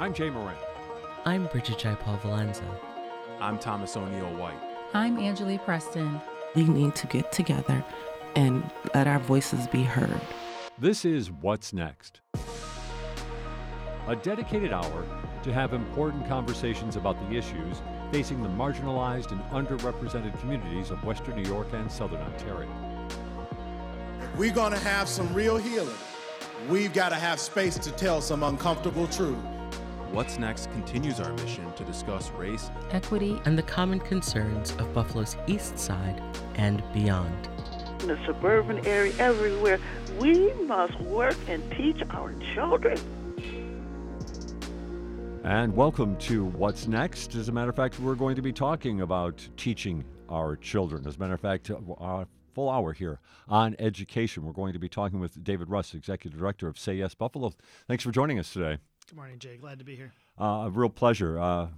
I'm Jay Moran. I'm Bridget Jaipal Valenza. I'm Thomas O'Neill White. I'm Angeli Preston. We need to get together and let our voices be heard. This is What's Next. A dedicated hour to have important conversations about the issues facing the marginalized and underrepresented communities of Western New York and Southern Ontario. We're going to have some real healing. We've got to have space to tell some uncomfortable truth. What's Next continues our mission to discuss race, equity, and the common concerns of Buffalo's East Side and beyond. In the suburban area, everywhere, we must work and teach our children. And welcome to What's Next. As a matter of fact, we're going to be talking about teaching our children. As a matter of fact, uh, our full hour here on education. We're going to be talking with David Rust, Executive Director of Say Yes Buffalo. Thanks for joining us today. Good morning, Jay. Glad to be here. Uh, a real pleasure. Uh,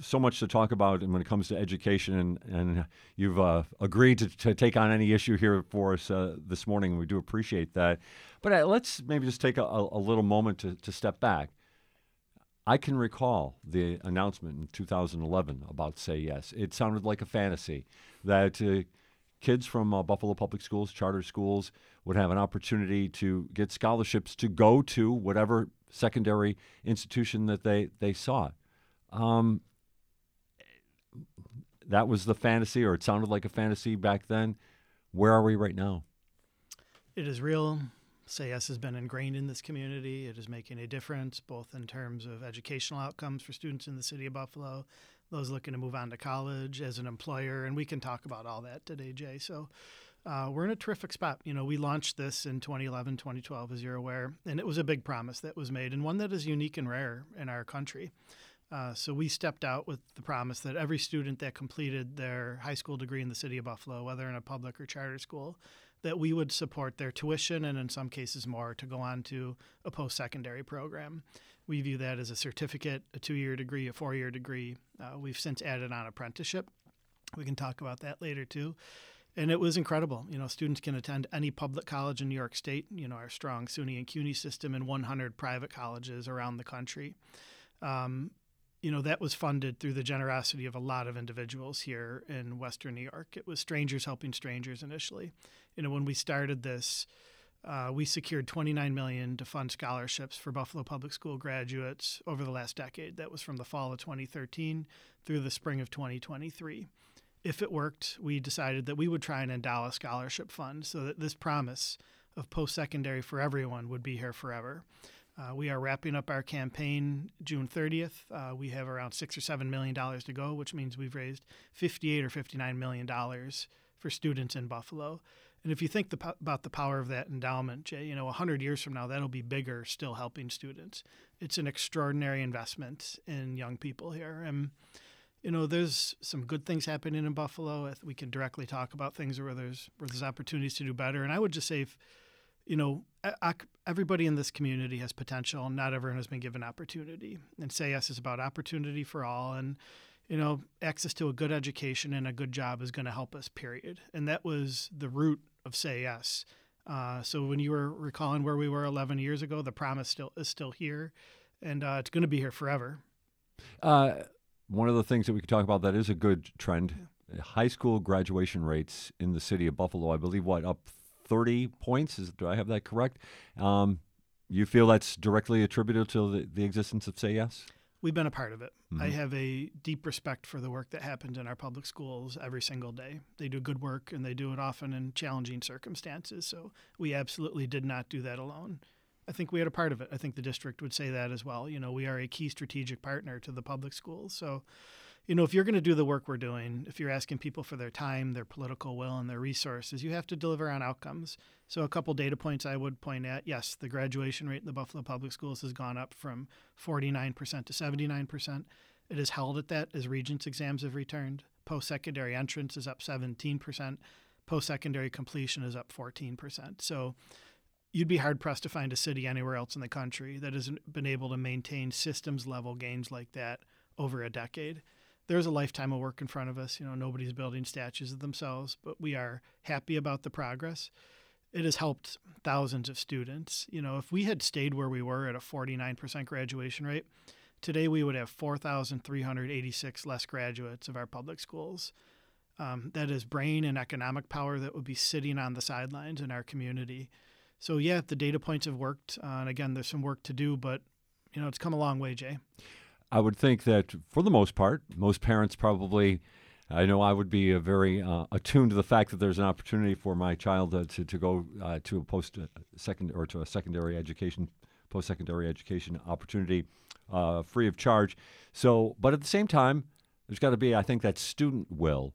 so much to talk about and when it comes to education, and, and you've uh, agreed to, to, take on any issue here for us uh, this morning. We do appreciate that. But uh, let's maybe just take a, a little moment to, to step back. I can recall the announcement in 2011 about Say Yes. It sounded like a fantasy that uh, kids from Buffalo Public Schools, charter schools, would have an opportunity to get scholarships to go to whatever secondary institution that they they sought. Um, that was the fantasy, or it sounded like a fantasy back then. Where are we right now? It is real. Say Yes has been ingrained in this community. It is making a difference, both in terms of educational outcomes for students in the city of Buffalo, those looking to move on to college as an employer, and we can talk about all that today, Jay. So uh, we're in a terrific spot. You know, we launched this in 2011, 2012, as you're aware, and it was a big promise that was made and one that is unique and rare in our country. Uh, so we stepped out with the promise that every student that completed their high school degree in the city of Buffalo, whether in a public or charter school, that we would support their tuition and in some cases more to go on to a post secondary program. We view that as a certificate, a two year degree, a four year degree. Uh, we've since added on apprenticeship. We can talk about that later too and it was incredible. You know, students can attend any public college in New York State. You know, our strong SUNY and CUNY system, and 100 private colleges around the country. Um, you know, that was funded through the generosity of a lot of individuals here in Western New York. It was strangers helping strangers initially. You know, when we started this, uh, we secured 29 million to fund scholarships for Buffalo Public School graduates over the last decade. That was from the fall of 2013 through the spring of 2023 if it worked, we decided that we would try and endow a scholarship fund so that this promise of post secondary for everyone would be here forever. Uh, we are wrapping up our campaign June 30th. Uh, we have around six or seven million dollars to go, which means we've raised 58 or 59 million dollars for students in Buffalo. And if you think the, about the power of that endowment, Jay, you know, 100 years from now, that'll be bigger still helping students. It's an extraordinary investment in young people here. And you know, there's some good things happening in Buffalo. We can directly talk about things where there's where there's opportunities to do better. And I would just say, if, you know, everybody in this community has potential, not everyone has been given opportunity. And Say Yes is about opportunity for all, and you know, access to a good education and a good job is going to help us. Period. And that was the root of Say Yes. Uh, so when you were recalling where we were 11 years ago, the promise still is still here, and uh, it's going to be here forever. Uh, one of the things that we could talk about that is a good trend yeah. high school graduation rates in the city of Buffalo, I believe, what, up 30 points? Is, do I have that correct? Um, you feel that's directly attributed to the, the existence of Say Yes? We've been a part of it. Mm-hmm. I have a deep respect for the work that happens in our public schools every single day. They do good work and they do it often in challenging circumstances. So we absolutely did not do that alone. I think we had a part of it. I think the district would say that as well. You know, we are a key strategic partner to the public schools. So, you know, if you're going to do the work we're doing, if you're asking people for their time, their political will, and their resources, you have to deliver on outcomes. So, a couple data points I would point at yes, the graduation rate in the Buffalo Public Schools has gone up from 49% to 79%. It is held at that as Regents exams have returned. Post secondary entrance is up 17%. Post secondary completion is up 14%. So, you'd be hard pressed to find a city anywhere else in the country that has been able to maintain systems level gains like that over a decade. There's a lifetime of work in front of us. You know, nobody's building statues of themselves, but we are happy about the progress. It has helped thousands of students. You know, if we had stayed where we were at a 49% graduation rate, today we would have 4,386 less graduates of our public schools. Um, that is brain and economic power that would be sitting on the sidelines in our community. So yeah, the data points have worked, uh, and again, there's some work to do, but you know, it's come a long way, Jay. I would think that for the most part, most parents probably. I know I would be very uh, attuned to the fact that there's an opportunity for my child to, to go uh, to a post uh, second or to a secondary education, post secondary education opportunity, uh, free of charge. So, but at the same time, there's got to be, I think, that student will.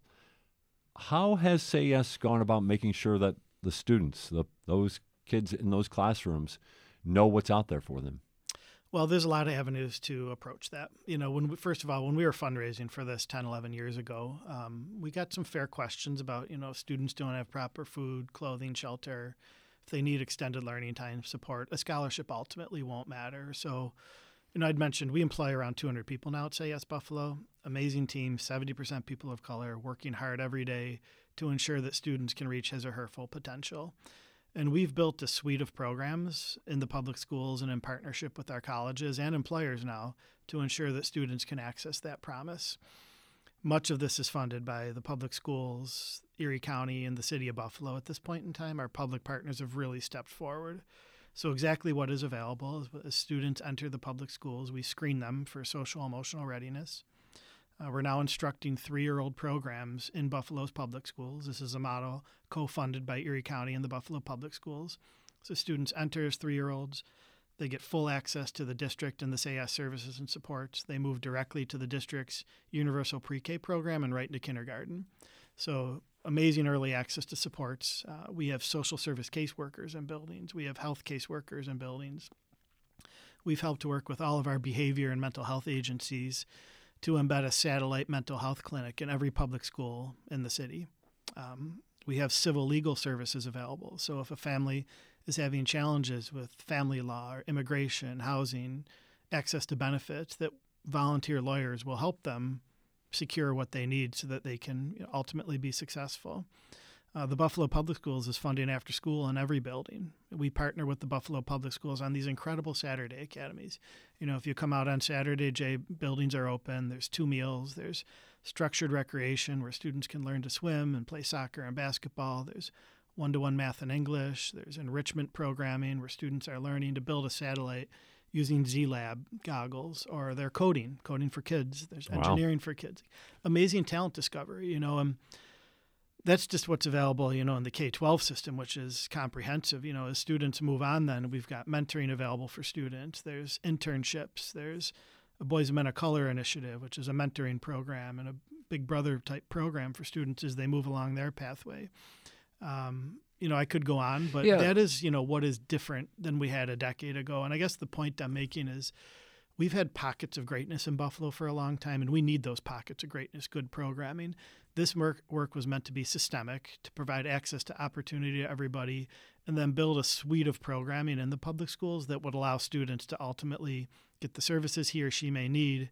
How has Say Yes gone about making sure that the students, the, those kids in those classrooms, know what's out there for them? Well, there's a lot of avenues to approach that. You know, when we, first of all, when we were fundraising for this 10, 11 years ago, um, we got some fair questions about, you know, students don't have proper food, clothing, shelter, if they need extended learning time support. A scholarship ultimately won't matter. So, you know, I'd mentioned we employ around 200 people now at Say Yes Buffalo. Amazing team, 70% people of color, working hard every day to ensure that students can reach his or her full potential. And we've built a suite of programs in the public schools and in partnership with our colleges and employers now to ensure that students can access that promise. Much of this is funded by the public schools, Erie County, and the city of Buffalo at this point in time. Our public partners have really stepped forward. So, exactly what is available is as students enter the public schools, we screen them for social emotional readiness. Uh, we're now instructing three year old programs in Buffalo's public schools. This is a model co funded by Erie County and the Buffalo Public Schools. So students enter as three year olds. They get full access to the district and the SAYS services and supports. They move directly to the district's universal pre K program and right into kindergarten. So, amazing early access to supports. Uh, we have social service caseworkers in buildings, we have health caseworkers in buildings. We've helped to work with all of our behavior and mental health agencies to embed a satellite mental health clinic in every public school in the city. Um, we have civil legal services available. So if a family is having challenges with family law or immigration, housing, access to benefits, that volunteer lawyers will help them secure what they need so that they can ultimately be successful. Uh, the Buffalo Public Schools is funding after school in every building. We partner with the Buffalo Public Schools on these incredible Saturday academies. You know, if you come out on Saturday, Jay, buildings are open. There's two meals. There's structured recreation where students can learn to swim and play soccer and basketball. There's one to one math and English. There's enrichment programming where students are learning to build a satellite using ZLab goggles or they're coding, coding for kids. There's Wow. engineering for kids. Amazing talent discovery, you know. Um, that's just what's available, you know, in the K 12 system, which is comprehensive. You know, as students move on, then we've got mentoring available for students, there's internships, there's a Boys and Men of Color initiative, which is a mentoring program and a Big Brother type program for students as they move along their pathway. Um, you know, I could go on, but Yeah. that is, you know, what is different than we had a decade ago. And I guess the point I'm making is we've had pockets of greatness in Buffalo for a long time, and we need those pockets of greatness, good programming. This work, work was meant to be systemic, to provide access to opportunity to everybody, and then build a suite of programming in the public schools that would allow students to ultimately get the services he or she may need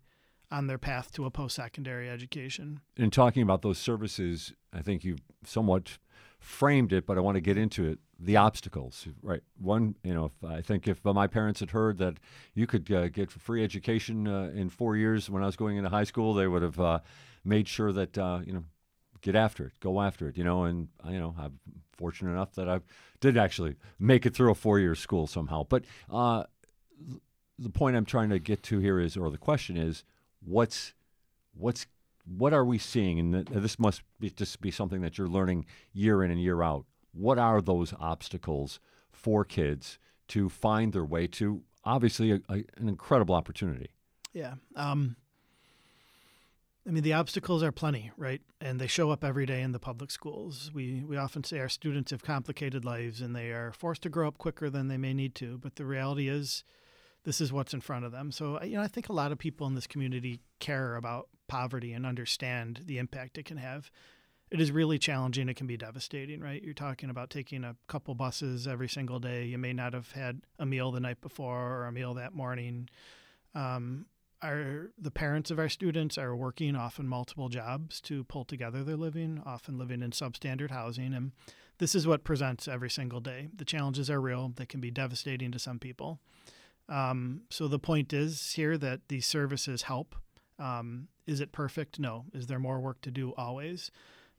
on their path to a post secondary education. in talking about those services, I think you somewhat framed it, but I want to get into it. The obstacles, right? One, you know, I think if my parents had heard that you could uh, get free education uh, in four years when I was going into high school, they would have uh, made sure that uh, you know, get after it, go after it, you know. And uh, you know, I'm fortunate enough that I did actually make it through a four-year school somehow. But uh, the point I'm trying to get to here is, or the question is, what's what's what are we seeing? And this must be just be something that you're learning year in and year out. What are those obstacles for kids to find their way to obviously a, a, an incredible opportunity? Yeah. Um, I mean, the obstacles are plenty, right? And they show up every day in the public schools. We, we often say our students have complicated lives and they are forced to grow up quicker than they may need to. But the reality is, this is what's in front of them. So, you know, I think a lot of people in this community care about poverty and understand the impact it can have. It is really challenging. It can be devastating, right? You're talking about taking a couple buses every single day. You may not have had a meal the night before or a meal that morning. Um, our the parents of our students are working often multiple jobs to pull together their living, often living in substandard housing, and this is what presents every single day. The challenges are real; they can be devastating to some people. Um, so the point is here that these services help. Um, is it perfect? No. Is there more work to do? Always.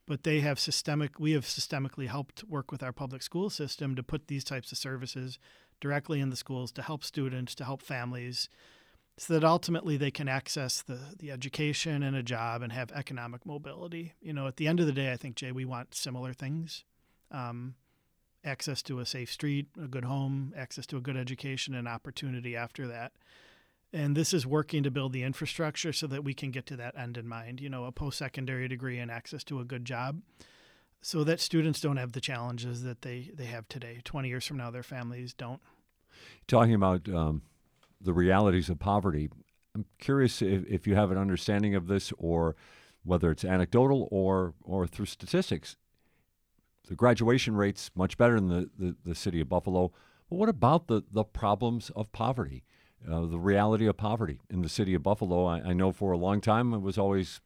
But they have systemic. We have systemically helped work with our public school system to put these types of services directly in the schools to help students, to help families, so that ultimately they can access the, the education and a job and have economic mobility. You know, at the end of the day, I think, Jay, we want similar things um, access to a safe street, a good home, access to a good education, and opportunity after that. And this is working to build the infrastructure so that we can get to that end in mind, you know, a post secondary degree and access to a good job so that students don't have the challenges that they, they have today. 20 years from now, their families don't. Talking about um, the realities of poverty, I'm curious if, if you have an understanding of this or whether it's anecdotal or, or through statistics. The graduation rate's much better in the, the, the city of Buffalo. But what about the, the problems of poverty? Uh, the reality of poverty in the city of Buffalo. I, I, know for a long time it was always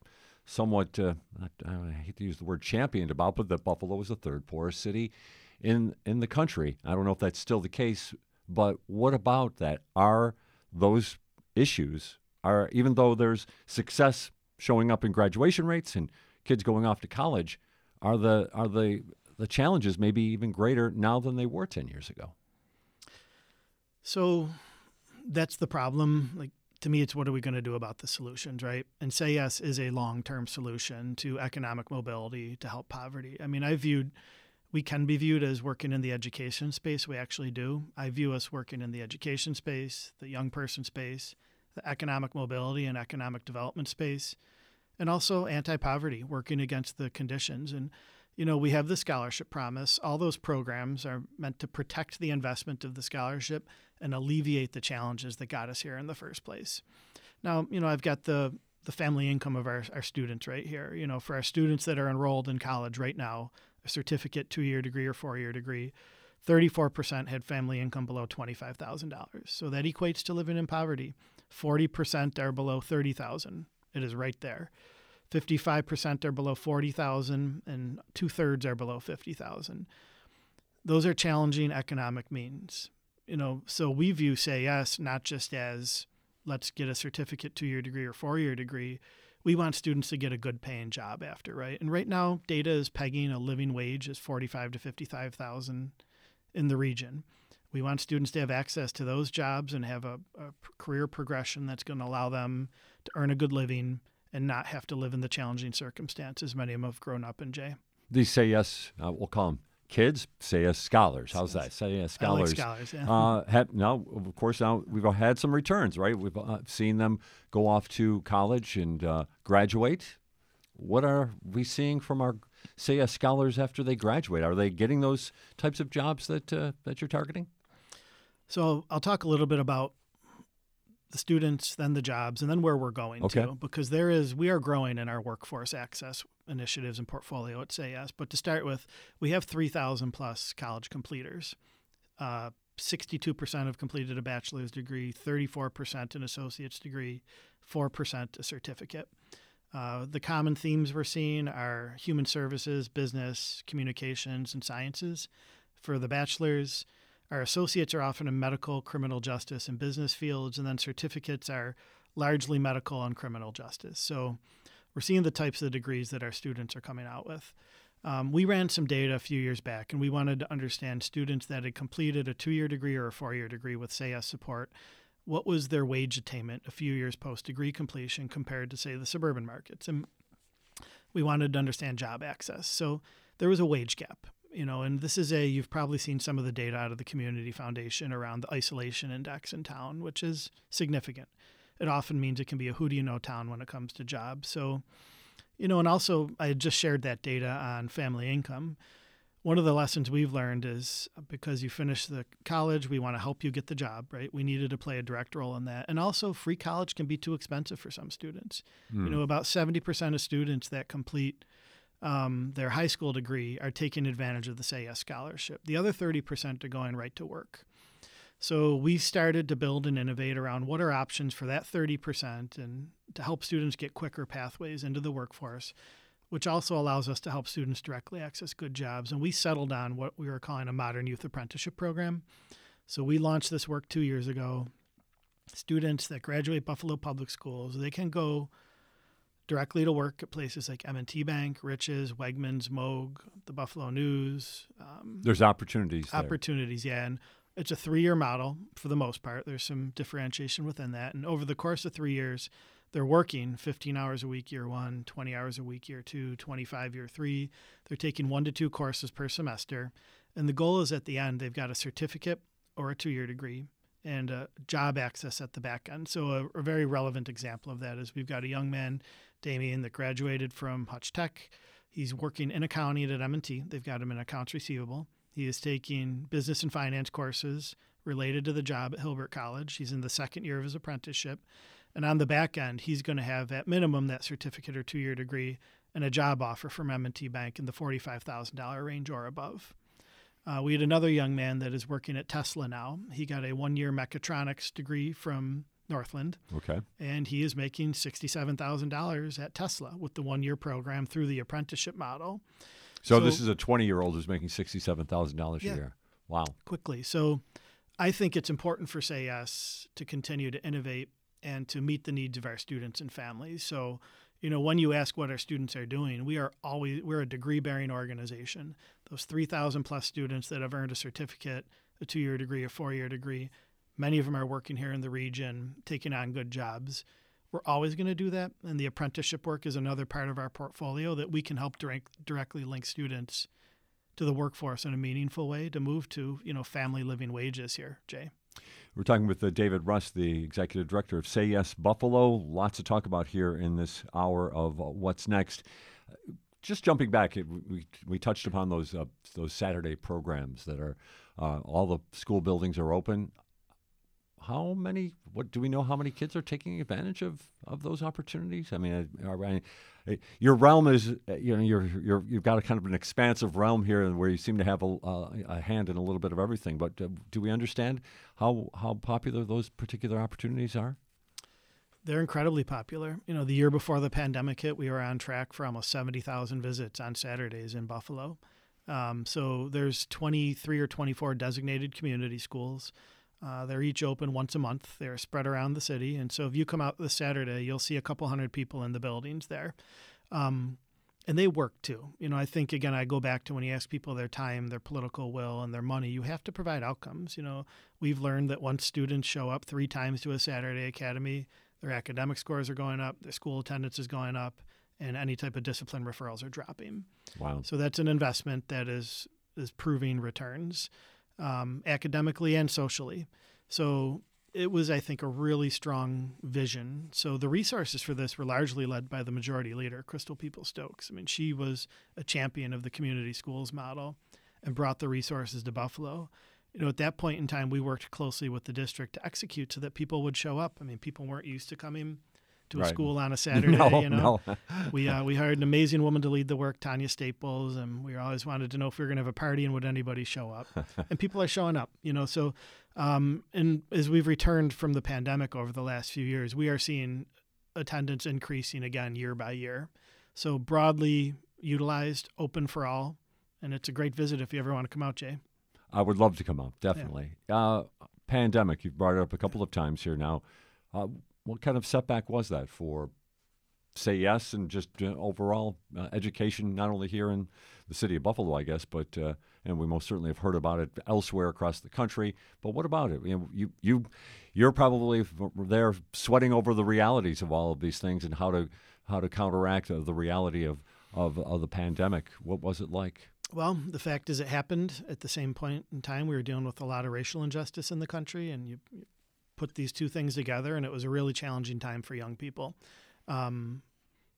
somewhat, uh, I, I, hate to use the word championed about, but that Buffalo was the third poorest city in in the country. I don't know if that's still the case, but what about that? Are those issues are even though there's success showing up in graduation rates and kids going off to college, are the are the the challenges maybe even greater now than they were 10 years ago? So that's the problem. Like to me, it's what are we going to do about the solutions, right? And Say Yes is a long term solution to economic mobility to help poverty. I mean, I viewed, we can be viewed as working in the education space. We actually do. I view us working in the education space, the young person space, the economic mobility and economic development space, and also anti poverty, working against the conditions. And, you know, we have the scholarship promise. All those programs are meant to protect the investment of the scholarship and alleviate the challenges that got us here in the first place. Now, you know, I've got the the family income of our, our students right here. You know, for our students that are enrolled in college right now, a certificate, two year degree, or four year degree, 34% had family income below $25,000. So that equates to living in poverty. 40% are below 30,000. It is right there. 55% are below 40,000 and two thirds are below 50,000. Those are challenging economic means you know, so we view Say Yes not just as let's get a certificate, two year degree or four year degree. We want students to get a good paying job after, right? And right now, data is pegging a living wage as forty-five to fifty-five thousand in the region. We want students to have access to those jobs and have a, a career progression that's going to allow them to earn a good living and not have to live in the challenging circumstances many of them have grown up in. Jay, these say yes. Uh, we'll call them kids say as scholars. How's that? Say as scholars. Like scholars, yeah. Uh, have, now, of course, now we've had some returns, right? We've uh, seen them go off to college and uh, graduate. What are we seeing from our say as scholars after they graduate? Are they getting those types of jobs that uh, that you're targeting? So I'll talk a little bit about the students, then the jobs, and then where we're going okay. to, because there is we are growing in our workforce access initiatives and portfolio at Say Yes. But to start with, we have 3,000 plus college completers. Uh, 62% have completed a bachelor's degree, 34% an associate's degree, 4% a certificate. Uh, the common themes we're seeing are human services, business, communications, and sciences. For the bachelor's, our associates are often in medical, criminal justice, and business fields, and then certificates are largely medical and criminal justice. So we're seeing the types of degrees that our students are coming out with. Um, we ran some data a few years back, and we wanted to understand students that had completed a two year degree or a four year degree with Say support. What was their wage attainment a few years post degree completion compared to, say, the suburban markets? And we wanted to understand job access. So there was a wage gap you know, and this is a you've probably seen some of the data out of the community foundation around the isolation index in town, which is significant. It often means it can be a who do you know town when it comes to jobs. So, you know, and also I just shared that data on family income. One of the lessons we've learned is because you finish the college, we want to help you get the job, right? We needed to play a direct role in that. And also, free college can be too expensive for some students. Mm. You hmm. know, about 70% of students that complete um, their high school degree are taking advantage of the Say Yes scholarship. The other 30% are going right to work. So we started to build and innovate around what are options for that 30% and to help students get quicker pathways into the workforce, which also allows us to help students directly access good jobs. And we settled on what we were calling a modern youth apprenticeship program. So we launched this work two years ago. students that graduate Buffalo Public Schools, they can go directly to work at places like M&T Bank, Rich's, Wegmans, Moog, the Buffalo News. Um, There's opportunities there. opportunities, yeah. And it's a three year model for the most part. There's some differentiation within that. And over the course of three years, they're working 15 hours a week year one, 20 hours a week year two, 25 year three. They're taking one to two courses per semester. And the goal is at the end, they've got a certificate or a two year degree and uh, job access at the back end. So, a, a, very relevant example of that is we've got a young man, Damien, that graduated from Hutch Tech. He's working in accounting at M&T. They've got him in accounts receivable. He is taking business and finance courses related to the job at Hilbert College. He's in the second year of his apprenticeship. And on the back end, he's going to have at minimum that certificate or two year degree and a job offer from M&T Bank in the $45,000 range or above. Uh, we had another young man that is working at Tesla now. He got a one year mechatronics degree from Northland. Okay. And he is making $67,000 at Tesla with the one year program through the apprenticeship model. So, so this is a 20 year old who's making $67,000 yeah, a year. Wow. Quickly. So I think it's important for Say Yes to continue to innovate and to meet the needs of our students and families. So, you know, when you ask what our students are doing, we are always we're a degree bearing organization. Those 3,000 plus students that have earned a certificate, a two year degree, a four year degree, many of them are working here in the region, taking on good jobs. We're always going to do that, and the apprenticeship work is another part of our portfolio that we can help direct, directly link students to the workforce in a meaningful way to move to, you know, family living wages here, Jay. We're talking with uh, David Rust, the executive director of Say Yes Buffalo. Lots to talk about here in this hour of uh, what's next. Uh, just jumping back, it, we, we touched upon those uh, those Saturday programs that are uh, all the school buildings are open. How many? What do we know? How many kids are taking advantage of, of those opportunities? I mean, your realm is uh, you know you're you're you've got a kind of an expansive realm here where you seem to have a, a hand in a little bit of everything. But uh, do we understand how how popular those particular opportunities are? They're incredibly popular. You know, the year before the pandemic hit, we were on track for almost seventy thousand visits on Saturdays in Buffalo. Um, so there's 23 or 24 designated community schools. Uh, they're each open once a month. They're spread around the city, and so if you come out this Saturday, you'll see a couple hundred people in the buildings there, um, and they work too. You know, I think again, I go back to when you ask people their time, their political will, and their money. You have to provide outcomes. You know, we've learned that once students show up three times to a Saturday academy, their academic scores are going up, their school attendance is going up, and any type of discipline referrals are dropping. Wow! So that's an investment that is is proving returns um, academically and socially. So it was, I think, a really strong vision. So the resources for this were largely led by the majority leader, Crystal Peoples-Stokes. I mean, she was a champion of the community schools model and brought the resources to Buffalo. You know, at that point in time, we worked closely with the district to execute so that people would show up. I mean, people weren't used to coming to a Right. school on a Saturday. no, you know, no. we uh, we hired an amazing woman to lead the work, Tanya Staples, and we always wanted to know if we were going to have a party and would anybody show up. and people are showing up, you know. So, um, and as we've returned from the pandemic over the last few years, we are seeing attendance increasing again year by year. So broadly utilized, open for all, and it's a great visit if you ever want to come out, Jay. I would love to come out, definitely. Uh, pandemic, you've brought it up a couple of times here now. Uh, what kind of setback was that for Say Yes and just uh, overall uh, education, not only here in the city of Buffalo, I guess, but uh, and we most certainly have heard about it elsewhere across the country. But what about it? You know, you you you're probably there sweating over the realities of all of these things and how to how to counteract uh, the reality of, of of the pandemic. What was it like? Well, the fact is, it happened at the same point in time. We were dealing with a lot of racial injustice in the country, and you you put these two things together, and it was a really challenging time for young people. Um,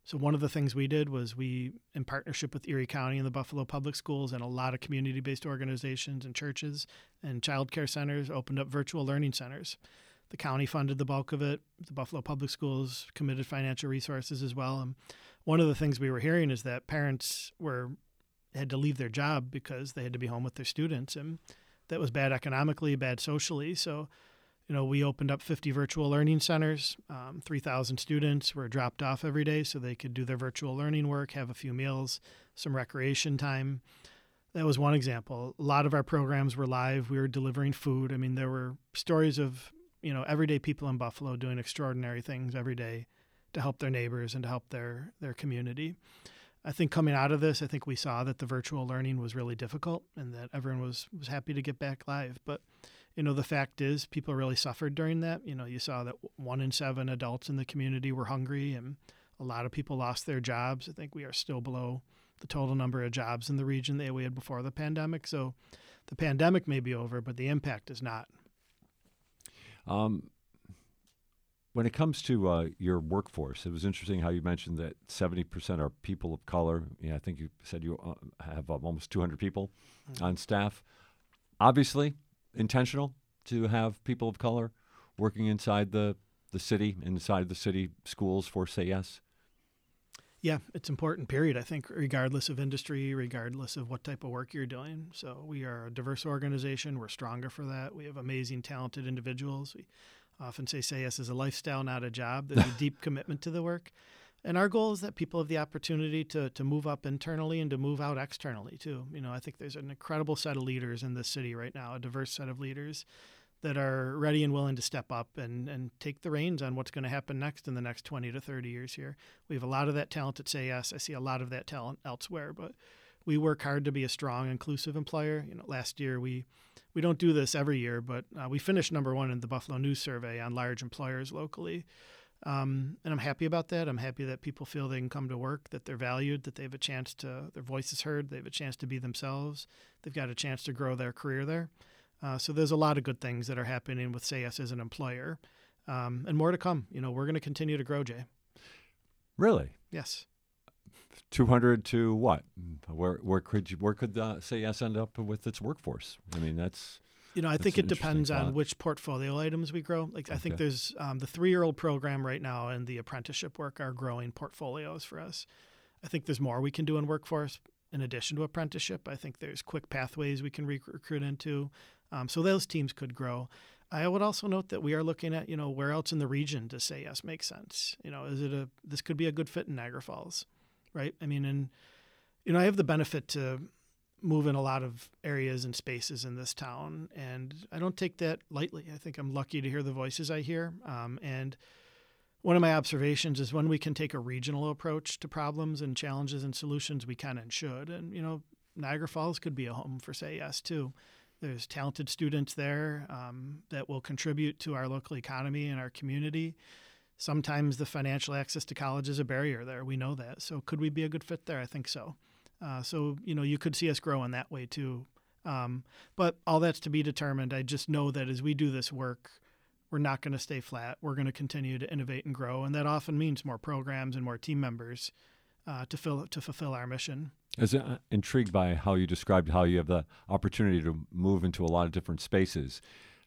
so one of the things we did was we, in partnership with Erie County and the Buffalo Public Schools and a lot of community-based organizations and churches and child care centers, opened up virtual learning centers. The county funded the bulk of it. The Buffalo Public Schools committed financial resources as well. And one of the things we were hearing is that parents were had to leave their job because they had to be home with their students, and that was bad economically, bad socially. So you know, we opened up 50 virtual learning centers. Um, 3,000 students were dropped off every day so they could do their virtual learning work, have a few meals, some recreation time. That was one example. A lot of our programs were live. We were delivering food. I mean, there were stories of you know, everyday people in Buffalo doing extraordinary things every day to help their neighbors and to help their their community. I think coming out of this, I think we saw that the virtual learning was really difficult and that everyone was was happy to get back live. But you know, the fact is, people really suffered during that. You know, you saw that one in seven adults in the community were hungry, and a lot of people lost their jobs. I think we are still below the total number of jobs in the region that we had before the pandemic. So, the pandemic may be over, but the impact is not. Um, when it comes to uh, your workforce, it was interesting how you mentioned that 70% are people of color. Yeah, I think you said you uh, have uh, almost 200 people Mm-hmm. on staff. Obviously, intentional to have people of color working inside the, the city, inside the city schools for Say Yes. Yeah, it's important, period. I think, regardless of industry, regardless of what type of work you're doing. So, we are a diverse organization. We're stronger for that. We have amazing, talented individuals. We often say, say yes is a lifestyle, not a job. There's a deep commitment to the work. And our goal is that people have the opportunity to, to move up internally and to move out externally, too. You know, I think there's an incredible set of leaders in this city right now, a diverse set of leaders that are ready and willing to step up and, and take the reins on what's going to happen next in the next 20 to 30 years here. We have a lot of that talent at Say Yes. I see a lot of that talent elsewhere, but we work hard to be a strong, inclusive employer. You know, last year we we don't do this every year, but uh, we finished number one in the Buffalo News Survey on large employers locally. Um, and I'm happy about that. I'm happy that people feel they can come to work, that they're valued, that they have a chance to, their voice is heard, they have a chance to be themselves, they've got a chance to grow their career there. Uh, so there's a lot of good things that are happening with Say Yes as an employer, um, and more to come. You know, we're going to continue to grow, Jay. Really? Yes. 200 to what? Where where could you, where could uh, Say Yes end up with its workforce? I mean, that's You know, I That's think it depends on which portfolio items we grow. Like I think there's um, the three-year-old program right now and the apprenticeship work are growing portfolios for us. I think there's more we can do in workforce in addition to apprenticeship. I think there's quick pathways we can rec- recruit into. Um, so those teams could grow. I would also note that we are looking at, you know, where else in the region to say yes make sense? You know, is it a this could be a good fit in Niagara Falls, right? I mean, and you know, I have the benefit to move in a lot of areas and spaces in this town, and I don't take that lightly. I think I'm lucky to hear the voices I hear. Um, and one of my observations is when we can take a regional approach to problems and challenges and solutions, we can and should. And you know, Niagara Falls could be a home for Say Yes too. There's talented students there um, that will contribute to our local economy and our community. Sometimes the financial access to college is a barrier there. We know that. So could we be a good fit there? I think so. Uh, so you know, you could see us grow in that way too. Um, but all that's to be determined. I just know that as we do this work, we're not going to stay flat. We're going to continue to innovate and grow, and that often means more programs and more team members uh, to fill to fulfill our mission. I was uh, intrigued by how you described how you have the opportunity to move into a lot of different spaces.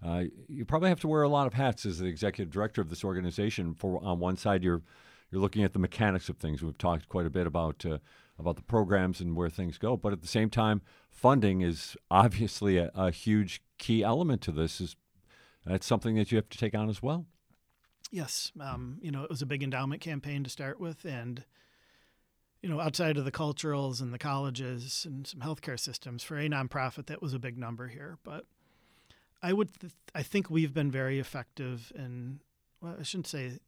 Uh, you probably have to wear a lot of hats as the executive director of this organization. For on one side, you're you're looking at the mechanics of things. We've talked quite a bit about uh, about the programs and where things go, but at the same time, funding is obviously a, a huge key element to this. Is that's something that you have to take on as well. Yes, um, you know, it was a big endowment campaign to start with, and you know, outside of the culturals and the colleges and some healthcare systems, for a nonprofit, that was a big number here. But I would, th- I think we've been very effective in. Well, I shouldn't say.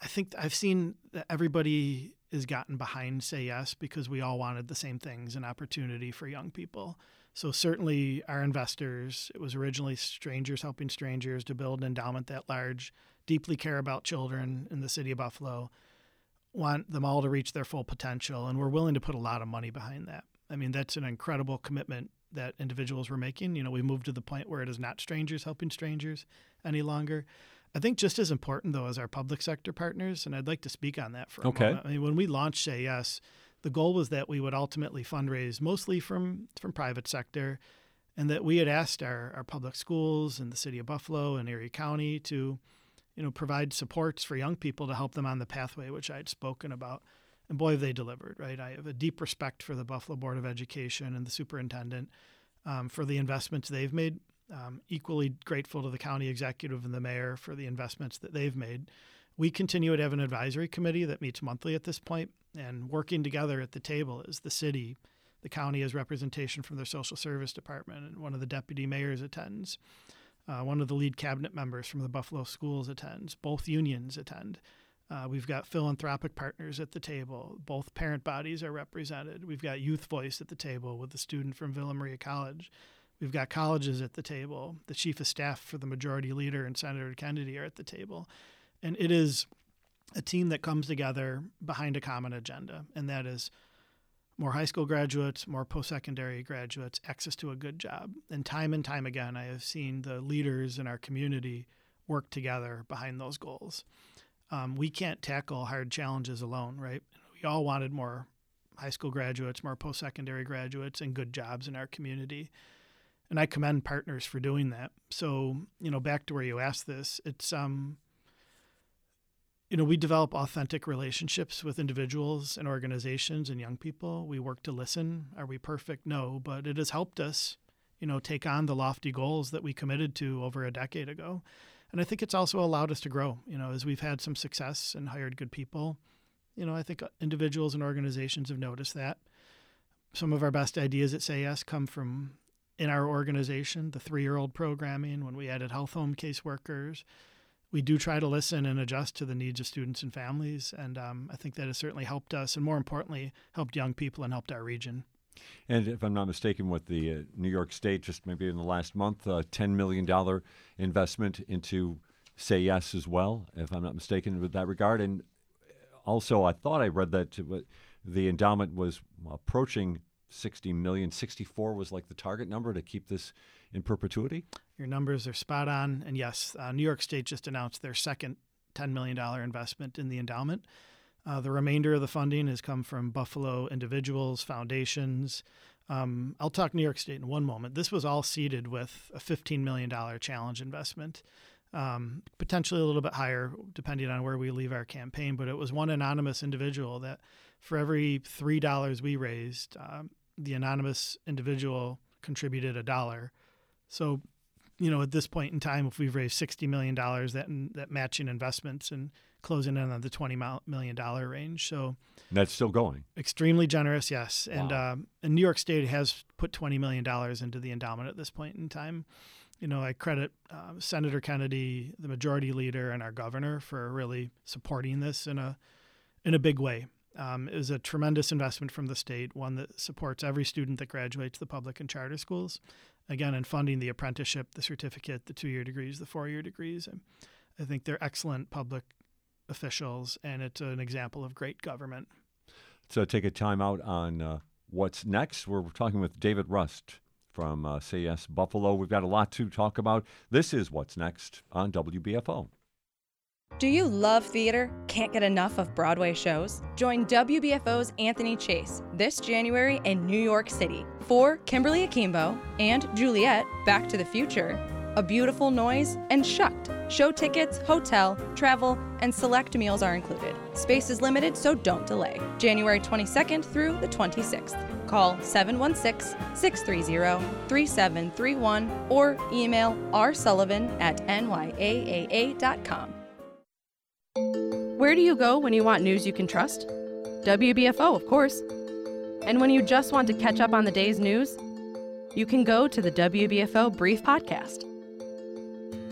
I think I've seen that everybody has gotten behind Say Yes because we all wanted the same things an opportunity for young people. So certainly our investors, it was originally strangers helping strangers to build an endowment that large, deeply care about children in the city of Buffalo, want them all to reach their full potential, and we're willing to put a lot of money behind that. I mean, that's an incredible commitment that individuals were making. You know, we moved to the point where it is not strangers helping strangers any longer. I think just as important though as our public sector partners, and I'd like to speak on that for a Okay. moment. I mean, when we launched Say Yes, the goal was that we would ultimately fundraise mostly from from private sector, and that we had asked our, our public schools in the city of Buffalo and Erie County to, you know, provide supports for young people to help them on the pathway, which I had spoken about. And boy, have they delivered, right? I have a deep respect for the Buffalo Board of Education and the superintendent um, for the investments they've made. Um, equally grateful to the county executive and the mayor for the investments that they've made. We continue to have an advisory committee that meets monthly at this point, and working together at the table is the city. The county has representation from their social service department, and one of the deputy mayors attends. Uh, one of the lead cabinet members from the Buffalo schools attends. Both unions attend. Uh, we've got philanthropic partners at the table. Both parent bodies are represented. We've got Youth Voice at the table with a student from Villa Maria College. We've got colleges at the table. The chief of staff for the majority leader and Senator Kennedy are at the table. And it is a team that comes together behind a common agenda, and that is more high school graduates, more post secondary graduates, access to a good job. And time and time again, I have seen the leaders in our community work together behind those goals. Um, we can't tackle hard challenges alone, right? We all wanted more high school graduates, more post secondary graduates, and good jobs in our community. And I commend partners for doing that. So, you know, back to where you asked this, it's um, you know, we develop authentic relationships with individuals and organizations and young people. We work to listen. Are we perfect? No, but it has helped us, you know, take on the lofty goals that we committed to over a decade ago. And I think it's also allowed us to grow, you know, as we've had some success and hired good people. You know, I think individuals and organizations have noticed that. Some of our best ideas at Say Yes come from in our organization, the three year old programming, when we added health home caseworkers, we do try to listen and adjust to the needs of students and families. And um, I think that has certainly helped us, and more importantly, helped young people and helped our region. And if I'm not mistaken, with the uh, New York State, just maybe in the last month, uh, $10 million investment into Say Yes as well, if I'm not mistaken, with that regard. And also, I thought I read that the endowment was approaching 60 million. 64 was like the target number to keep this in perpetuity? Your numbers are spot on. And yes, uh, New York State just announced their second $10 million investment in the endowment. Uh, the remainder of the funding has come from Buffalo individuals, foundations. Um, I'll talk New York State in one moment. This was all seeded with a $15 million challenge investment, um, potentially a little bit higher depending on where we leave our campaign. But it was one anonymous individual that for every $3 we raised, um, the anonymous individual contributed a dollar. So, you know, at this point in time, if we've raised sixty million dollars, that that matching investments and closing in on the twenty million dollar range. So that's still going. Extremely generous, yes. Wow. And, um, and New York State has put twenty million dollars into the endowment at this point in time. You know, I credit uh, Senator Kennedy, the majority leader, and our governor for really supporting this in a in a big way. Um, is a tremendous investment from the state, one that supports every student that graduates the public and charter schools again, in funding the apprenticeship, the certificate, the two year degrees, the four year degrees. I think they're excellent public officials, and it's an example of great government. So, take a time out on uh, what's next. We're talking with David Rust from uh, Yes Buffalo. We've got a lot to talk about. This is What's Next on WBFO. Do you love theater? Can't get enough of Broadway shows? Join WBFO's Anthony Chase this January in New York City for Kimberly Akimbo and Juliet Back to the Future. A Beautiful Noise and Shucked. Show tickets, hotel, travel, and select meals are included. Space is limited, so don't delay. January 22nd through the 26th. Call 716 630 3731 or email rsullivan at nyaaa.com. Where do you go when you want news you can trust? WBFO, of course. And when you just want to catch up on the day's news, you can go to the WBFO Brief Podcast.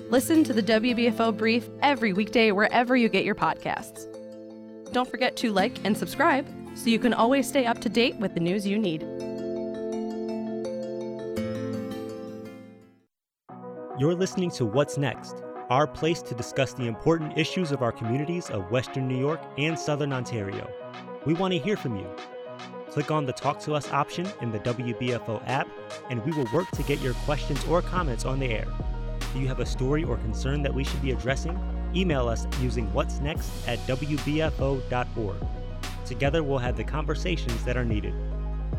Listen to the WBFO Brief every weekday wherever you get your podcasts. Don't forget to like and subscribe so you can always stay up to date with the news you need. You're listening to What's Next our place to discuss the important issues of our communities of Western New York and Southern Ontario. We want to hear from you. Click on the Talk to Us option in the WBFO app, and we will work to get your questions or comments on the air. Do you have a story or concern that we should be addressing? Email us using what's next at WBFO.org. Together, we'll have the conversations that are needed.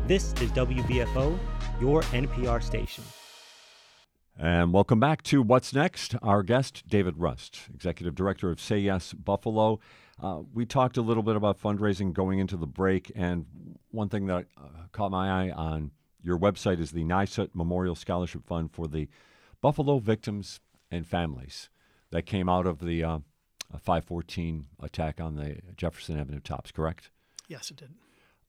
This is WBFO, your NPR station. And welcome back to What's Next. Our guest, David Rust, Executive Director of Say Yes Buffalo. Uh, we talked a little bit about fundraising going into the break, and one thing that uh, caught my eye on your website is the NYSUT Memorial Scholarship Fund for the Buffalo victims and families that came out of the uh, 514 attack on the Jefferson Avenue tops, correct? Yes, it did.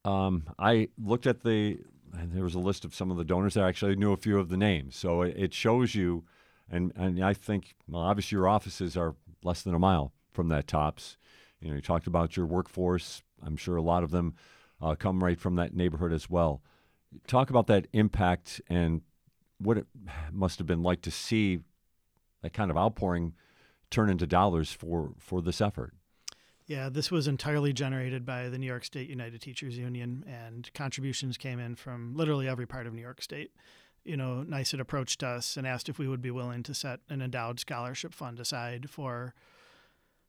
Um, I looked at the and there was a list of some of the donors. I actually knew a few of the names, so it, shows you and and I think well, obviously your offices are less than a mile from that tops. You know, you talked about your workforce. I'm sure a lot of them uh, come right from that neighborhood as well. Talk about that impact and what it must have been like to see that kind of outpouring turn into dollars for for this effort. Yeah, this was entirely generated by the New York State United Teachers Union, and contributions came in from literally every part of New York State. You know, NYSUT had approached us and asked if we would be willing to set an endowed scholarship fund aside for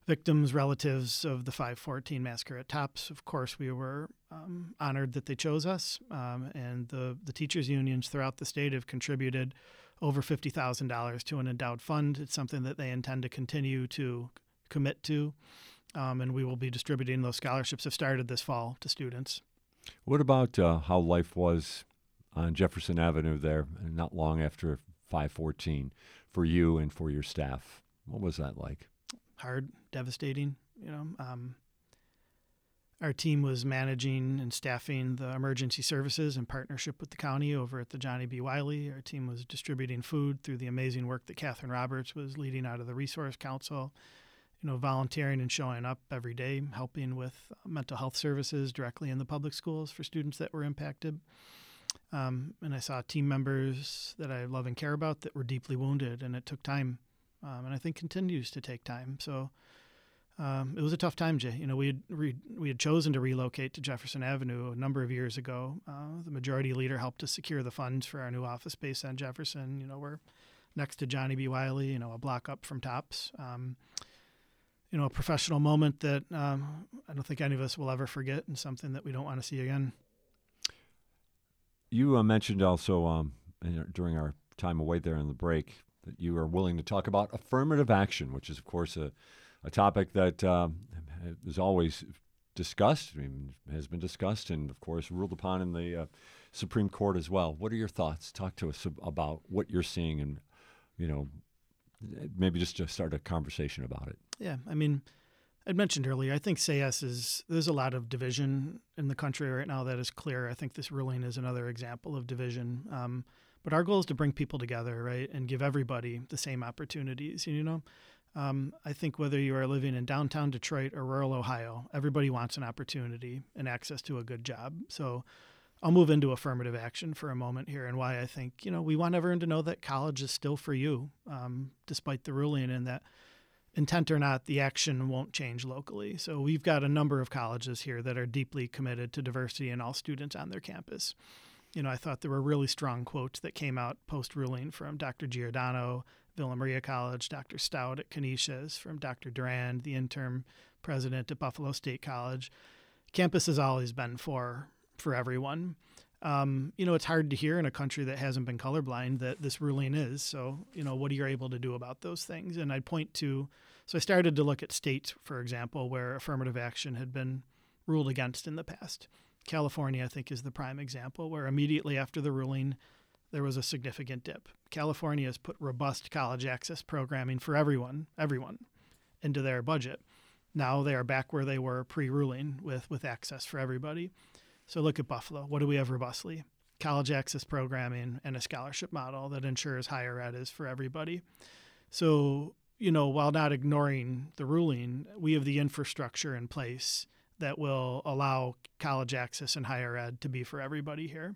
victims, relatives of the 514 massacre at Tops. Of course, we were um, honored that they chose us, um, and the, the teachers' unions throughout the state have contributed over $50,000 to an endowed fund. It's something that they intend to continue to commit to, um, and we will be distributing those scholarships have started this fall to students. What about uh, how life was on Jefferson Avenue there, not long after 514, for you and for your staff? What was that like? Hard, devastating. You know, um, our team was managing and staffing the emergency services in partnership with the county over at the Johnnie B. Wiley. Our team was distributing food through the amazing work that Catherine Roberts was leading out of the Resource Council. You know, volunteering and showing up every day, helping with mental health services directly in the public schools for students that were impacted. Um, and I saw team members that I love and care about that were deeply wounded, and it took time, um, and I think continues to take time. So um, it was a tough time, Jay. You know, we had re- we had chosen to relocate to Jefferson Avenue a number of years ago. Uh, the majority leader helped us secure the funds for our new office space on Jefferson. You know, we're next to Johnnie B. Wiley. You know, a block up from Tops. Um, you know, a professional moment that um, I don't think any of us will ever forget, and something that we don't want to see again. You uh, mentioned also um, during our time away there in the break that you are willing to talk about affirmative action, which is, of course, a a topic that um, is always discussed, I mean, has been discussed, and of course ruled upon in the uh, Supreme Court as well. What are your thoughts? Talk to us about what you're seeing, and you know, maybe just to start a conversation about it. Yeah, I mean, I mentioned earlier. I think SAYS is there's a lot of division in the country right now that is clear. I think this ruling is another example of division. Um, but our goal is to bring people together, right, and give everybody the same opportunities. You know, um, I think whether you are living in downtown Detroit or rural Ohio, everybody wants an opportunity and access to a good job. So I'll move into affirmative action for a moment here and why I think, you know, we want everyone to know that college is still for you, um, despite the ruling, and that intent or not, the action won't change locally. So we've got a number of colleges here that are deeply committed to diversity in all students on their campus. You know, I thought there were really strong quotes that came out post ruling from Dr. Giordano, Villa Maria College, Dr. Stoute at Canisius, from Dr. Durand, the interim president at Buffalo State College. Campus has always been for for everyone. Um, you know, it's hard to hear in a country that hasn't been colorblind that this ruling is. So, you know, what are you able to do about those things? And I'd point to, so I started to look at states, for example, where affirmative action had been ruled against in the past. California, I think, is the prime example, where immediately after the ruling, there was a significant dip. California has put robust college access programming for everyone, everyone, into their budget. Now they are back where they were pre-ruling with with access for everybody. So look at Buffalo. What do we have robustly? College access programming and a scholarship model that ensures higher ed is for everybody. So, you know, while not ignoring the ruling, we have the infrastructure in place that will allow college access and higher ed to be for everybody here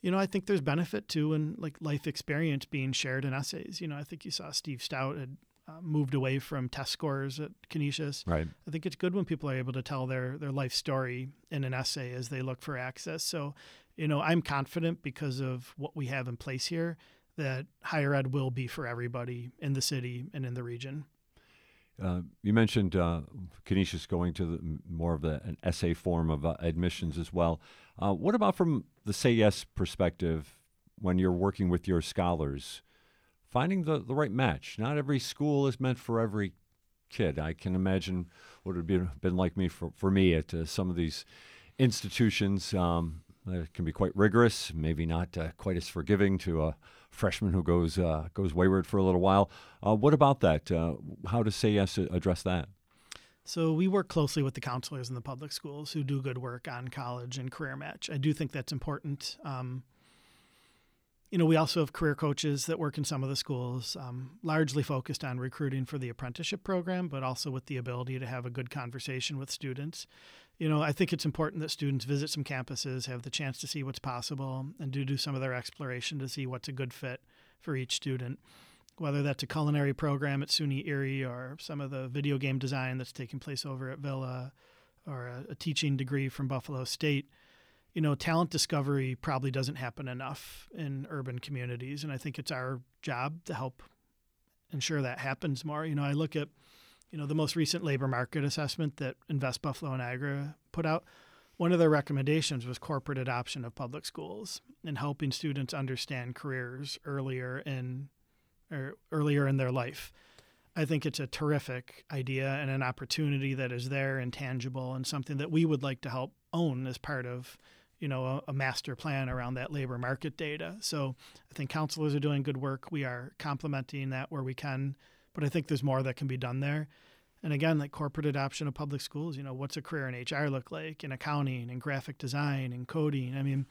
you know, I think there's benefit too and like life experience being shared in essays. You know, I think you saw Steve Stoute had uh, moved away from test scores at Canisius. Right. I think it's good when people are able to tell their their life story in an essay as they look for access. So, you know, I'm confident because of what we have in place here that higher ed will be for everybody in the city and in the region. Uh, you mentioned uh, Canisius going to the, more of the, an essay form of uh, admissions as well. Uh, what about from the Say Yes perspective when you're working with your scholars? Finding the, the right match. Not every school is meant for every kid. I can imagine what it would be been like me for, for me at uh, some of these institutions. Um, that can be quite rigorous, maybe not uh, quite as forgiving to a freshman who goes uh, goes wayward for a little while. Uh, what about that? Uh, how does Say Yes address that? So we work closely with the counselors in the public schools who do good work on college and career match. I do think that's important. Um, you know, we also have career coaches that work in some of the schools, um, largely focused on recruiting for the apprenticeship program, but also with the ability to have a good conversation with students. You know, I think it's important that students visit some campuses, have the chance to see what's possible, and do do some of their exploration to see what's a good fit for each student. Whether that's a culinary program at SUNY Erie or some of the video game design that's taking place over at Villa or a, a teaching degree from Buffalo State you know, talent discovery probably doesn't happen enough in urban communities. And I think it's our job to help ensure that happens more. You know, I look at, you know, the most recent labor market assessment that Invest Buffalo Niagara put out. One of their recommendations was corporate adoption of public schools and helping students understand careers earlier in or earlier in their life. I think it's a terrific idea and an opportunity that is there and tangible and something that we would like to help own as part of you know a, a, master plan around that labor market data. So I think counselors are doing good work. We are complementing that where we can, but I think there's more that can be done there. And again, like corporate adoption of public schools, you know, what's a career in HR look like, in accounting, in graphic design, in coding? I mean,